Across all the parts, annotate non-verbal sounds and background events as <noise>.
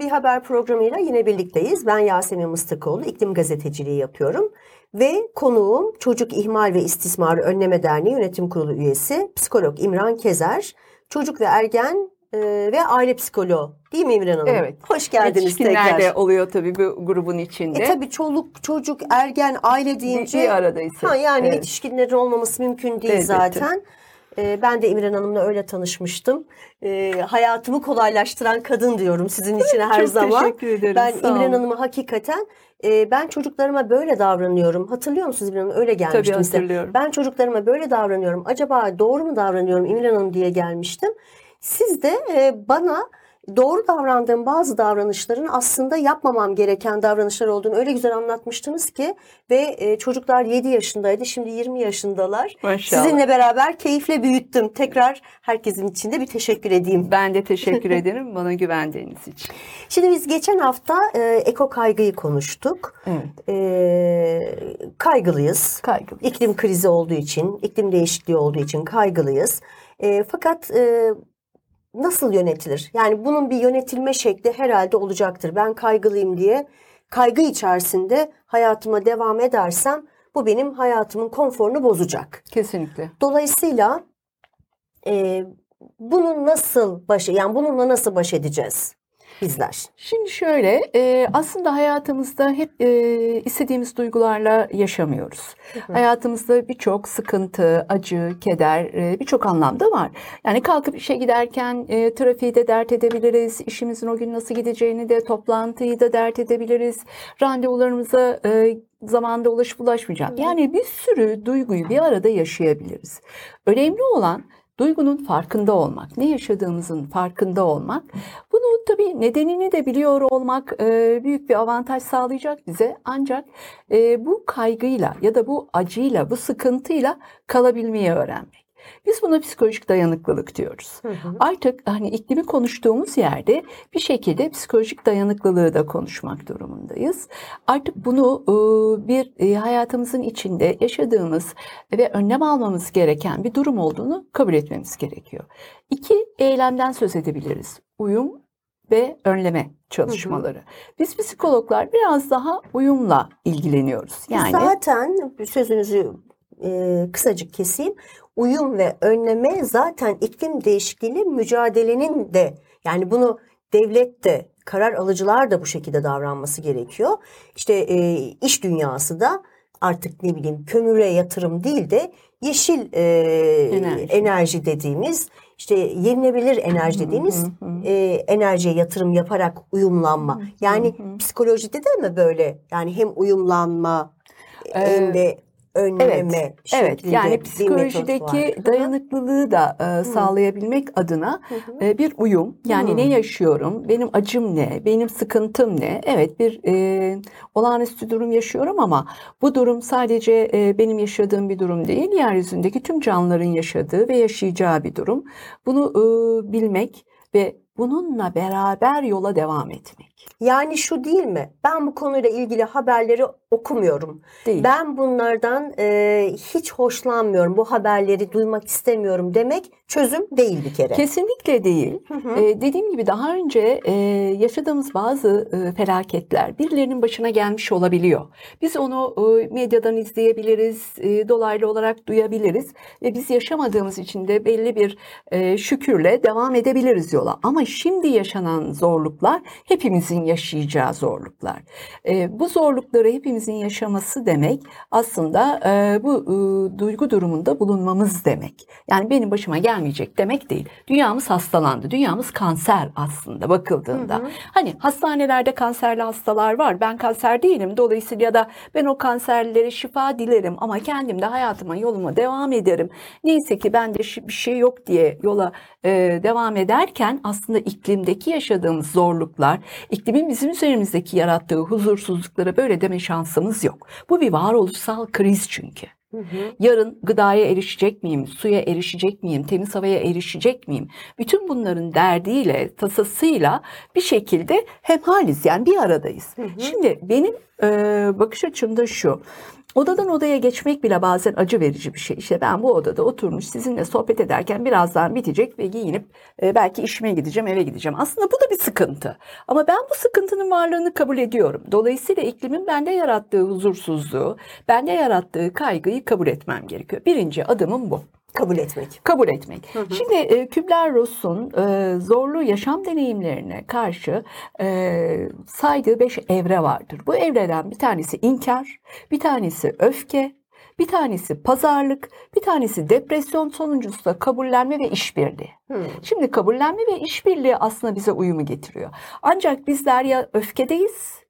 Bir haber programıyla yine birlikteyiz. Ben Yasemin Mıstıkoğlu, iklim gazeteciliği yapıyorum. Ve konuğum Çocuk İhmal ve İstismarı Önleme Derneği Yönetim Kurulu üyesi psikolog İmran Kezer. Çocuk ve ergen e, ve aile psikoloğu değil mi İmran Hanım? Evet. Hoş geldiniz Yetişkinler tekrar. de oluyor tabii bu grubun içinde. E tabii çoluk, çocuk, ergen, aile deyince bir aradayız. ha, yani Evet. yetişkinlerin olmaması mümkün değil Elbette. zaten. E, ben de İmran Hanım'la öyle tanışmıştım. E, hayatımı kolaylaştıran kadın diyorum sizin için her Çok zaman. teşekkür ederim. Ben sağ olun. Hanım'a hakikaten e, ben çocuklarıma böyle davranıyorum. Hatırlıyor musunuz İmran Hanım? Öyle gelmiştim Tabii size. hatırlıyorum. Ben çocuklarıma böyle davranıyorum. Acaba doğru mu davranıyorum İmran Hanım diye gelmiştim. Siz de e, bana doğru davrandığım bazı davranışların aslında yapmamam gereken davranışlar olduğunu öyle güzel anlatmıştınız ki ve e, çocuklar 7 yaşındaydı şimdi 20 yaşındalar. Maşallah. Sizinle beraber keyifle büyüttüm. Tekrar herkesin içinde bir teşekkür edeyim. Ben de teşekkür ederim <laughs> bana güvendiğiniz için. Şimdi biz geçen hafta e, eko kaygıyı konuştuk. Evet. E, kaygılıyız. Kaygılı. İklim krizi olduğu için, iklim değişikliği olduğu için kaygılıyız. E, fakat e, nasıl yönetilir? Yani bunun bir yönetilme şekli herhalde olacaktır. Ben kaygılıyım diye kaygı içerisinde hayatıma devam edersem bu benim hayatımın konforunu bozacak. Kesinlikle. Dolayısıyla e, bunu nasıl baş yani bununla nasıl baş edeceğiz bizler? Şimdi şöyle e, aslında hayatımızda hep e, istediğimiz duygularla yaşamıyoruz. Hayatımızda birçok sıkıntı, acı, keder e, birçok anlamda var. Yani kalkıp işe giderken e, trafiği de dert edebiliriz. işimizin o gün nasıl gideceğini de toplantıyı da dert edebiliriz. Randevularımıza e, zamanda ulaşıp ulaşmayacak. Yani bir sürü duyguyu bir arada yaşayabiliriz. Önemli olan duygunun farkında olmak, ne yaşadığımızın farkında olmak. Bunu tabii nedenini de biliyor olmak e, büyük bir avantaj sağlayacak bize. Ancak e, bu kaygıyla ya da bu acıyla, bu sıkıntıyla kalabilmeyi öğrenmek. Biz buna psikolojik dayanıklılık diyoruz. Artık hani iklimi konuştuğumuz yerde bir şekilde psikolojik dayanıklılığı da konuşmak durumundayız. Artık bunu e, bir e, hayatımızın içinde yaşadığımız ve önlem almamız gereken bir durum olduğunu kabul etmemiz gerekiyor. İki eylemden söz edebiliriz. Uyum ve önleme çalışmaları. Biz psikologlar biraz daha uyumla ilgileniyoruz. Yani Zaten sözünüzü e, kısacık keseyim. Uyum ve önleme zaten iklim değişikliğiyle mücadelenin de yani bunu devlet de karar alıcılar da bu şekilde davranması gerekiyor. İşte e, iş dünyası da artık ne bileyim kömüre yatırım değil de yeşil e, Enerji. enerji. dediğimiz işte yenilebilir enerji dediğimiz e, enerjiye yatırım yaparak uyumlanma. Yani psikolojide de mi böyle yani hem uyumlanma hem de önleme Evet, evet. Yani psikolojideki dayanıklılığı da e, sağlayabilmek adına e, bir uyum. Yani ne yaşıyorum, benim acım ne, benim sıkıntım ne? Evet bir e, olağanüstü durum yaşıyorum ama bu durum sadece e, benim yaşadığım bir durum değil. Yeryüzündeki tüm canlıların yaşadığı ve yaşayacağı bir durum. Bunu e, bilmek ve bununla beraber yola devam etmek. Yani şu değil mi? Ben bu konuyla ilgili haberleri okumuyorum. Değil. Ben bunlardan e, hiç hoşlanmıyorum. Bu haberleri duymak istemiyorum demek çözüm değil bir kere. Kesinlikle değil. Ee, dediğim gibi daha önce e, yaşadığımız bazı e, felaketler birilerinin başına gelmiş olabiliyor. Biz onu e, medyadan izleyebiliriz, e, dolaylı olarak duyabiliriz ve biz yaşamadığımız için de belli bir e, şükürle devam edebiliriz yola. Ama şimdi yaşanan zorluklar hepimizin yaşayacağı zorluklar. E, bu zorlukları hepimizin yaşaması demek aslında e, bu e, duygu durumunda bulunmamız demek. Yani benim başıma gelmeyecek demek değil. Dünyamız hastalandı. Dünyamız kanser aslında bakıldığında. Hani hastanelerde kanserli hastalar var. Ben kanser değilim. Dolayısıyla ya da ben o kanserlilere şifa dilerim ama kendim de hayatıma yoluma devam ederim. Neyse ki bende bir şey yok diye yola e, devam ederken aslında iklimdeki yaşadığımız zorluklar, iklimin bizim üzerimizdeki yarattığı huzursuzluklara böyle deme şansımız yok. Bu bir varoluşsal kriz çünkü. Yarın gıdaya erişecek miyim, suya erişecek miyim, temiz havaya erişecek miyim? Bütün bunların derdiyle, tasasıyla bir şekilde hemhaliz yani bir aradayız. Şimdi benim e, bakış açım da şu. Odadan odaya geçmek bile bazen acı verici bir şey. İşte ben bu odada oturmuş sizinle sohbet ederken birazdan bitecek ve giyinip e, belki işime gideceğim, eve gideceğim. Aslında bu da bir sıkıntı. Ama ben bu sıkıntının varlığını kabul ediyorum. Dolayısıyla iklimin bende yarattığı huzursuzluğu, bende yarattığı kaygıyı kabul etmem gerekiyor. Birinci adımım bu. Kabul etmek. Kabul etmek. Şimdi e, Kübler-Ross'un e, zorlu yaşam deneyimlerine karşı e, saydığı beş evre vardır. Bu evreden bir tanesi inkar, bir tanesi öfke, bir tanesi pazarlık, bir tanesi depresyon, sonuncusu da kabullenme ve işbirliği. Hmm. Şimdi kabullenme ve işbirliği aslında bize uyumu getiriyor. Ancak bizler ya öfkedeyiz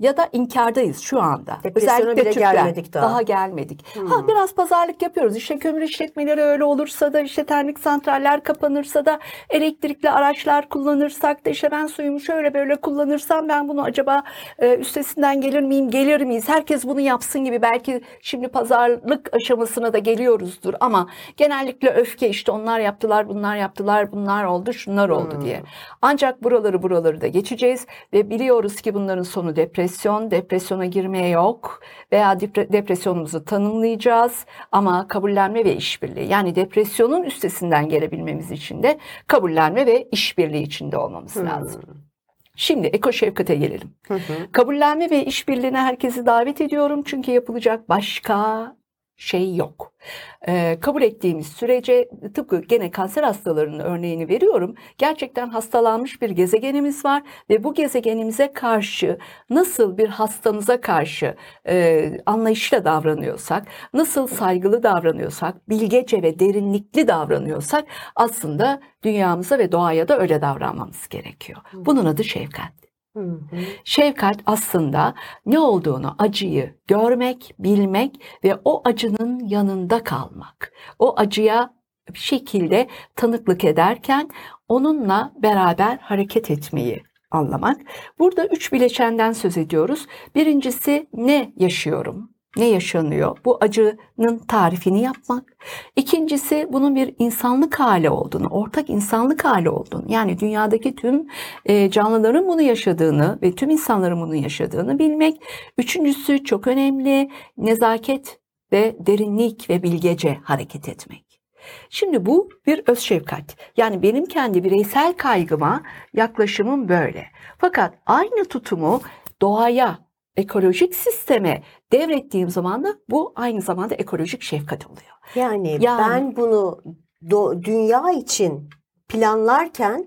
ya da inkardayız şu anda. Depresyona bile Türkler, gelmedik daha. Daha gelmedik. Ha biraz pazarlık yapıyoruz. İşte kömür işletmeleri öyle olursa da işte termik santraller kapanırsa da elektrikli araçlar kullanırsak da işte ben suyumu şöyle böyle kullanırsam ben bunu acaba e, üstesinden gelir miyim? Gelir miyiz? Herkes bunu yapsın gibi belki şimdi pazarlık aşamasına da geliyoruzdur ama genellikle öfke işte onlar yaptılar, bunlar yaptılar, bunlar oldu, şunlar oldu diye. Ancak buraları buraları da geçeceğiz ve biliyoruz ki bunların sonu depresyon. Depresyona girmeye yok veya depre- depresyonumuzu tanımlayacağız ama kabullenme ve işbirliği. Yani depresyonun üstesinden gelebilmemiz için de kabullenme ve işbirliği içinde olmamız lazım. Şimdi eko şefkate gelelim. Hı hı. Kabullenme ve işbirliğine herkesi davet ediyorum çünkü yapılacak başka şey yok. Ee, kabul ettiğimiz sürece tıpkı gene kanser hastalarının örneğini veriyorum. Gerçekten hastalanmış bir gezegenimiz var ve bu gezegenimize karşı nasıl bir hastamıza karşı e, anlayışla davranıyorsak, nasıl saygılı davranıyorsak, bilgece ve derinlikli davranıyorsak aslında dünyamıza ve doğaya da öyle davranmamız gerekiyor. Bunun adı şefkat. Hı. Şefkat aslında ne olduğunu, acıyı görmek, bilmek ve o acının yanında kalmak. O acıya bir şekilde tanıklık ederken onunla beraber hareket etmeyi anlamak. Burada üç bileşenden söz ediyoruz. Birincisi ne yaşıyorum? Ne yaşanıyor? Bu acının tarifini yapmak. İkincisi bunun bir insanlık hali olduğunu, ortak insanlık hali olduğunu. Yani dünyadaki tüm e, canlıların bunu yaşadığını ve tüm insanların bunu yaşadığını bilmek. Üçüncüsü çok önemli nezaket ve derinlik ve bilgece hareket etmek. Şimdi bu bir öz şefkat. Yani benim kendi bireysel kaygıma yaklaşımım böyle. Fakat aynı tutumu doğaya, ekolojik sisteme devrettiğim zaman da bu aynı zamanda ekolojik şefkat oluyor. Yani, Yani- ben bunu do- dünya için planlarken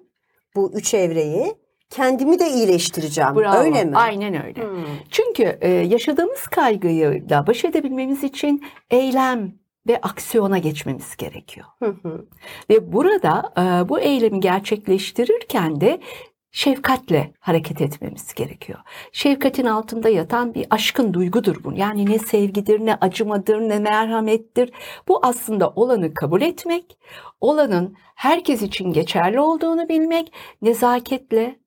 bu üç evreyi kendimi de iyileştireceğim. Bravo. Öyle mi? Aynen öyle. Hmm. Çünkü e, yaşadığımız kaygıyla baş edebilmemiz için eylem ve aksiyona geçmemiz gerekiyor. Hı hı. Ve burada e, bu eylemi gerçekleştirirken de şefkatle hareket etmemiz gerekiyor. Şefkatin altında yatan bir aşkın duygudur bu. Yani ne sevgidir, ne acımadır, ne merhamettir. Bu aslında olanı kabul etmek, olanın herkes için geçerli olduğunu bilmek, nezaketle,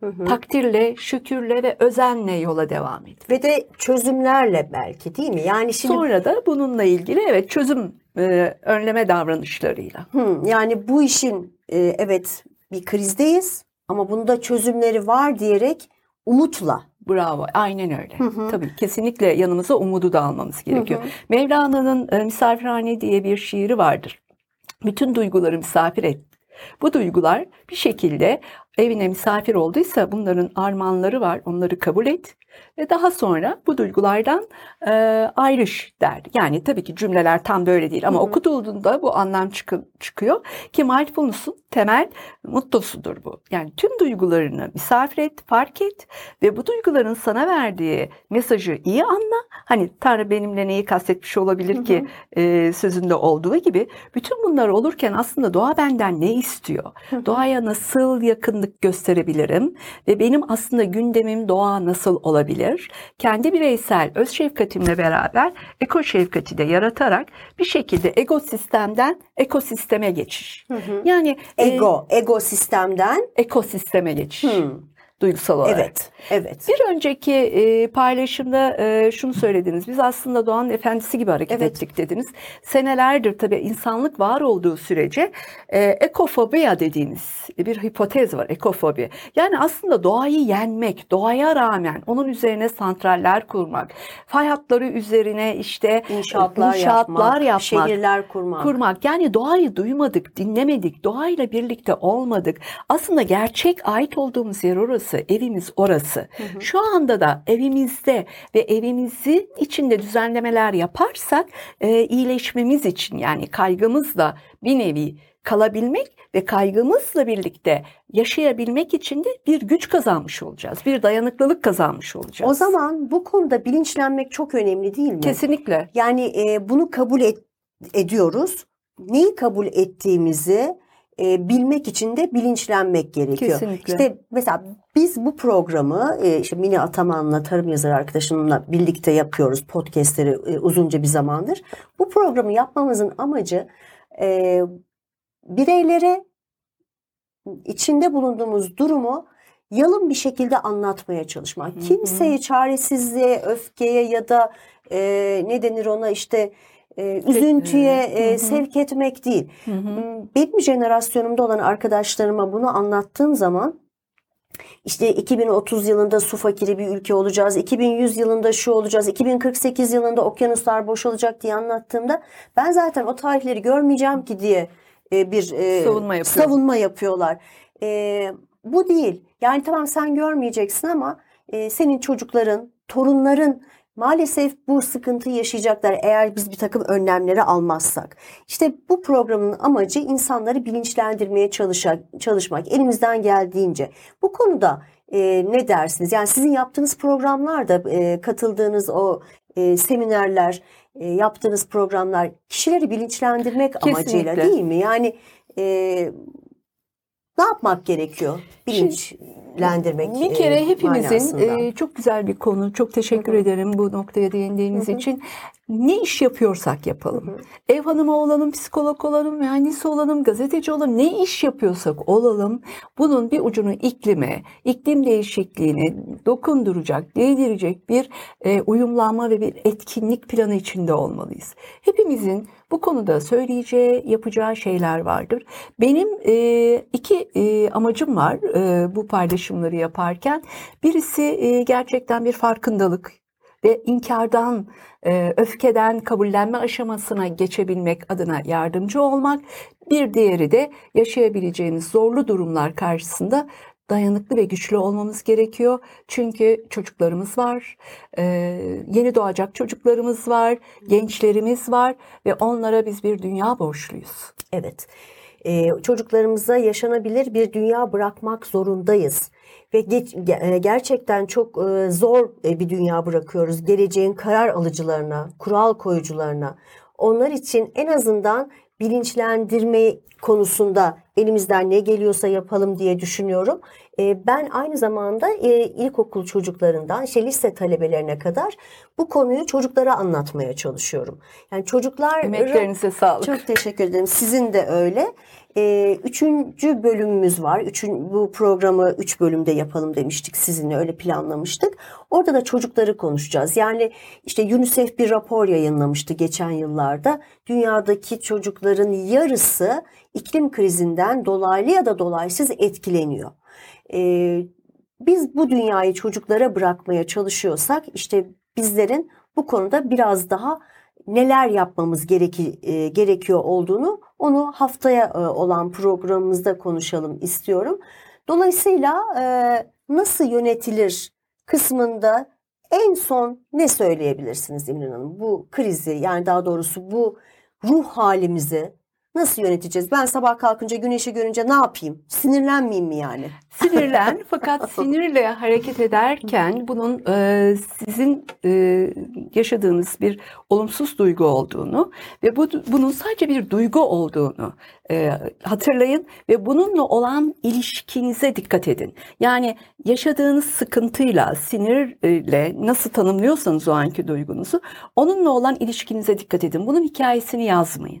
Hı hı. takdirle, şükürle ve özenle yola devam etmek. Ve de çözümlerle belki değil mi? Yani şimdi Sonra da bununla ilgili evet çözüm e, önleme davranışlarıyla. Hı, yani bu işin e, evet bir krizdeyiz ama bunda çözümleri var diyerek umutla. Bravo, aynen öyle. Hı hı. Tabii kesinlikle yanımıza umudu da almamız gerekiyor. Hı hı. Mevlana'nın e, Misafirhane diye bir şiiri vardır. Bütün duyguları misafir et. Bu duygular bir şekilde evine misafir olduysa bunların armağanları var. Onları kabul et ve daha sonra bu duygulardan e, ayrış der. Yani tabii ki cümleler tam böyle değil ama Hı hı. okuduğunda bu anlam çıkı- çıkıyor ki mindfulness'un temel mottosudur bu. Yani tüm duygularını misafir et, fark et ve bu duyguların sana verdiği mesajı iyi anla. Hani Tanrı benimle neyi kastetmiş olabilir ki e, sözünde olduğu gibi bütün bunlar olurken aslında doğa benden ne istiyor? Doğaya nasıl yakınlık gösterebilirim? Ve benim aslında gündemim doğa nasıl olabilir? Kendi bireysel öz şefkatimle beraber eko şefkati de yaratarak bir şekilde ego sistemden ekosisteme geçiş. Yani e, Ego, ego sistemden ekosisteme geçiş. hı, duygusal olarak. Evet, evet. Bir önceki e, paylaşımda e, şunu söylediniz. Biz aslında doğanın efendisi gibi hareket Evet. ettik dediniz. Senelerdir tabii insanlık var olduğu sürece e, ekofobiya dediğimiz bir hipotez var. Ekofobi. Yani aslında doğayı yenmek, doğaya rağmen onun üzerine santraller kurmak, fay hatları üzerine işte İnşaatlar, inşaatlar yapmak, yapmak, şehirler kurmak. kurmak. Yani doğayı duymadık, dinlemedik, doğayla birlikte olmadık. Aslında gerçek ait olduğumuz yer orası, evimiz orası. Şu anda da evimizde ve evimizin içinde düzenlemeler yaparsak e, iyileşmemiz için yani kaygımızla bir nevi kalabilmek ve kaygımızla birlikte yaşayabilmek için de bir güç kazanmış olacağız. Bir dayanıklılık kazanmış olacağız. O zaman bu konuda bilinçlenmek çok önemli değil mi? kesinlikle Yani e, bunu kabul et- ediyoruz. Neyi kabul ettiğimizi e, bilmek için de bilinçlenmek gerekiyor. Kesinlikle. İşte mesela biz bu programı e, işte Mine Ataman'la tarım yazarı arkadaşımla birlikte yapıyoruz podcastleri e, uzunca bir zamandır. Bu programı yapmamızın amacı e, bireylere içinde bulunduğumuz durumu yalın bir şekilde anlatmaya çalışmak. Kimseyi çaresizliğe, öfkeye ya da e, ne denir ona işte e, üzüntüye e, sevk etmek değil. Hı hı. Benim jerasyonumda olan arkadaşlarıma bunu anlattığım zaman işte 2030 yılında su fakiri bir ülke olacağız, 2100 yılında şu olacağız, 2048 yılında okyanuslar boşalacak diye anlattığımda ben zaten o tarihleri görmeyeceğim ki diye e, bir e, Savunma yapıyor. savunma yapıyorlar. E, bu değil. Yani tamam sen görmeyeceksin ama e, senin çocukların, torunların maalesef bu sıkıntıyı yaşayacaklar eğer biz bir takım önlemleri almazsak. İşte bu programın amacı insanları bilinçlendirmeye çalışak, çalışmak elimizden geldiğince. Bu konuda e, ne dersiniz? Yani sizin yaptığınız programlarda e, katıldığınız o e, seminerler, e, yaptığınız programlar kişileri bilinçlendirmek amacıyla Kesinlikle. değil mi? Yani e, ne yapmak gerekiyor? Bilinçlendirmek Bir kere e, hepimizin manasında. e, çok güzel bir konu. Çok teşekkür Hı hı. ederim bu noktaya değindiğiniz Hı hı. için. Ne iş yapıyorsak yapalım. Hı. Ev hanımı olalım, psikolog olalım, mühendis olalım, gazeteci olalım. Ne iş yapıyorsak olalım. Bunun bir ucunu iklime, iklim değişikliğine dokunduracak, değdirecek bir e, uyumlanma ve bir etkinlik planı içinde olmalıyız. Hepimizin bu konuda söyleyeceği, yapacağı şeyler vardır. Benim e, iki e, amacım var e, bu paylaşımları yaparken. Birisi e, gerçekten bir farkındalık ve inkardan, e, öfkeden kabullenme aşamasına geçebilmek adına yardımcı olmak. Bir diğeri de yaşayabileceğimiz zorlu durumlar karşısında dayanıklı ve güçlü olmamız gerekiyor. Çünkü çocuklarımız var, e, yeni doğacak çocuklarımız var, gençlerimiz var ve onlara biz bir dünya borçluyuz. Evet. Ee, çocuklarımıza yaşanabilir bir dünya bırakmak zorundayız. Ve geç- ge- e, gerçekten çok e, zor e, bir dünya bırakıyoruz. Geleceğin karar alıcılarına, kural koyucularına. Onlar için en azından bilinçlendirme konusunda elimizden ne geliyorsa yapalım diye düşünüyorum. E, Ben aynı zamanda e, ilkokul çocuklarından işte lise talebelerine kadar bu konuyu çocuklara anlatmaya çalışıyorum. Yani çocuklar Emeklerinize sağlık. çok teşekkür ederim. Sizin de öyle. Ee, üçüncü bölümümüz var. Üçün, bu programı üç bölümde yapalım demiştik sizinle öyle planlamıştık. Orada da çocukları konuşacağız. Yani işte UNICEF bir rapor yayınlamıştı geçen yıllarda. Dünyadaki çocukların yarısı iklim krizinden dolaylı ya da dolaysız etkileniyor. Ee, biz bu dünyayı çocuklara bırakmaya çalışıyorsak işte bizlerin bu konuda biraz daha neler yapmamız gereki, e, gerekiyor olduğunu onu haftaya e, olan programımızda konuşalım istiyorum. Dolayısıyla e, nasıl yönetilir kısmında en son ne söyleyebilirsiniz İmran Hanım? Bu krizi yani daha doğrusu bu ruh halimizi nasıl yöneteceğiz? Ben sabah kalkınca güneşi görünce ne yapayım? Sinirlenmeyeyim mi yani? <laughs> Sinirlen fakat sinirle hareket ederken bunun e, sizin e, yaşadığınız bir olumsuz duygu olduğunu ve bu bunun sadece bir duygu olduğunu e, hatırlayın ve bununla olan ilişkinize dikkat edin. Yani yaşadığınız sıkıntıyla, sinirle nasıl tanımlıyorsanız o anki duygunuzu onunla olan ilişkinize dikkat edin. Bunun hikayesini yazmayın.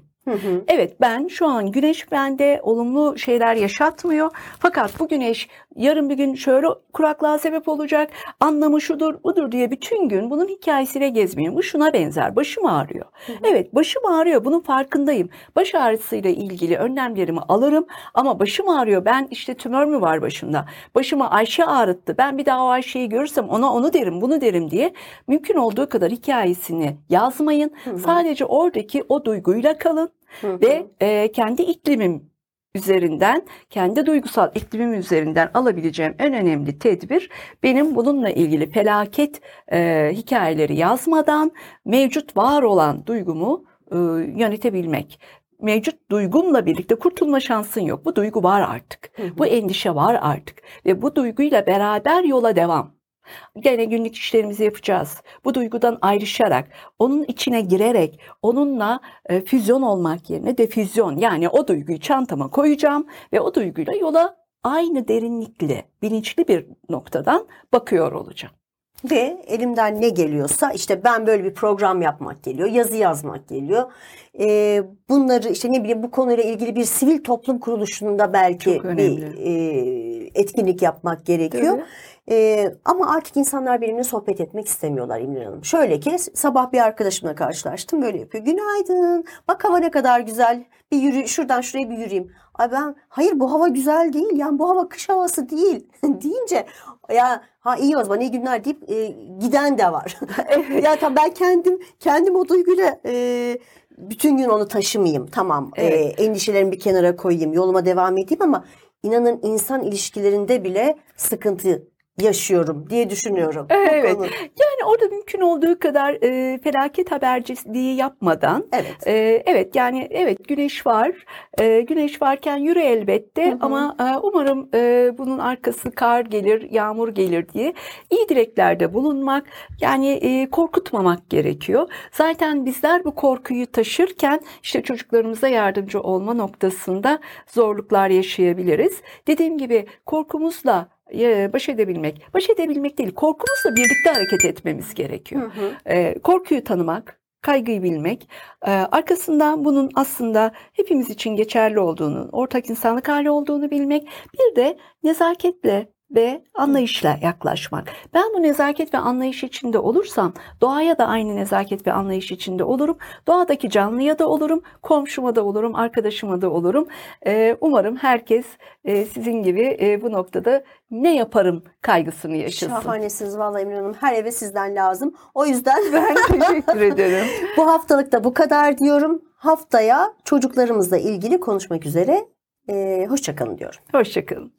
Evet ben şu an güneş bende olumlu şeyler yaşatmıyor. Fakat bu güneş yarın bir gün şöyle kuraklığa sebep olacak, anlamı şudur, budur diye bütün gün bunun hikayesiyle gezmeyin. Bu şuna benzer, başım ağrıyor. Evet, başım ağrıyor, bunun farkındayım. Baş ağrısıyla ilgili önlemlerimi alırım ama başım ağrıyor, ben işte tümör mü var başımda, başımı Ayşe ağrıttı, ben bir daha o Ayşe'yi görürsem ona onu derim, bunu derim diye mümkün olduğu kadar hikayesini yazmayın. Sadece oradaki o duyguyla kalın ve e, kendi iklimim üzerinden, kendi duygusal iklimim üzerinden alabileceğim en önemli tedbir benim bununla ilgili felaket e, hikayeleri yazmadan mevcut var olan duygumu e, yönetebilmek. Mevcut duygumla birlikte kurtulma şansın yok. Bu duygu var artık. Bu endişe var artık. Ve bu duyguyla beraber yola devam. Gene günlük işlerimizi yapacağız. Bu duygudan ayrışarak, onun içine girerek, onunla e, füzyon olmak yerine defüzyon yani o duyguyu çantama koyacağım ve o duyguyla yola aynı derinlikle, bilinçli bir noktadan bakıyor olacağım. Ve elimden ne geliyorsa işte ben böyle bir program yapmak geliyor, yazı yazmak geliyor. Ee, bunları işte ne bileyim bu konuyla ilgili bir sivil toplum kuruluşunda belki bir e, etkinlik yapmak gerekiyor. Tabii. Ee, ama artık insanlar benimle sohbet etmek istemiyorlar İmran Hanım. Şöyle ki sabah bir arkadaşımla karşılaştım böyle yapıyor. Günaydın. Bak hava ne kadar güzel. Bir yürü şuradan şuraya bir yürüyeyim. Ay ben hayır bu hava güzel değil. Yani bu hava kış havası değil. <laughs> deyince ya ha iyi o zaman iyi günler deyip e, giden de var. <laughs> ya tamam ben kendim kendim o duyguyla e, bütün gün onu taşımayayım. Tamam. e, Evet. endişelerimi bir kenara koyayım. Yoluma devam edeyim ama inanın insan ilişkilerinde bile sıkıntı yaşıyorum diye düşünüyorum. Evet. Yani orada mümkün olduğu kadar e, felaket haberciliği yapmadan Evet. Ee, evet yani evet güneş var. Ee, güneş varken yürü elbette Hı hı. ama e, umarım e, bunun arkası kar gelir, yağmur gelir diye iyi dileklerde bulunmak yani e, korkutmamak gerekiyor. Zaten bizler bu korkuyu taşırken işte çocuklarımıza yardımcı olma noktasında zorluklar yaşayabiliriz. Dediğim gibi korkumuzla e, baş edebilmek, baş edebilmek değil, korkumuzla birlikte hareket etmemiz gerekiyor. Hı hı. Ee, korkuyu tanımak, kaygıyı bilmek, e, arkasından bunun aslında hepimiz için geçerli olduğunu, ortak insanlık hali olduğunu bilmek, bir de nezaketle ve anlayışla yaklaşmak. Ben bu nezaket ve anlayış içinde olursam doğaya da aynı nezaket ve anlayış içinde olurum. Doğadaki canlıya da olurum, komşuma da olurum, arkadaşıma da olurum. Ee, umarım herkes e, sizin gibi e, bu noktada ne yaparım kaygısını yaşasın. Şahanesiniz vallahi Emine Hanım. Her eve sizden lazım. O yüzden <laughs> Ben teşekkür <laughs> ederim. bu haftalık da bu kadar diyorum. Haftaya çocuklarımızla ilgili konuşmak üzere. Ee, hoşçakalın diyorum. Hoşçakalın.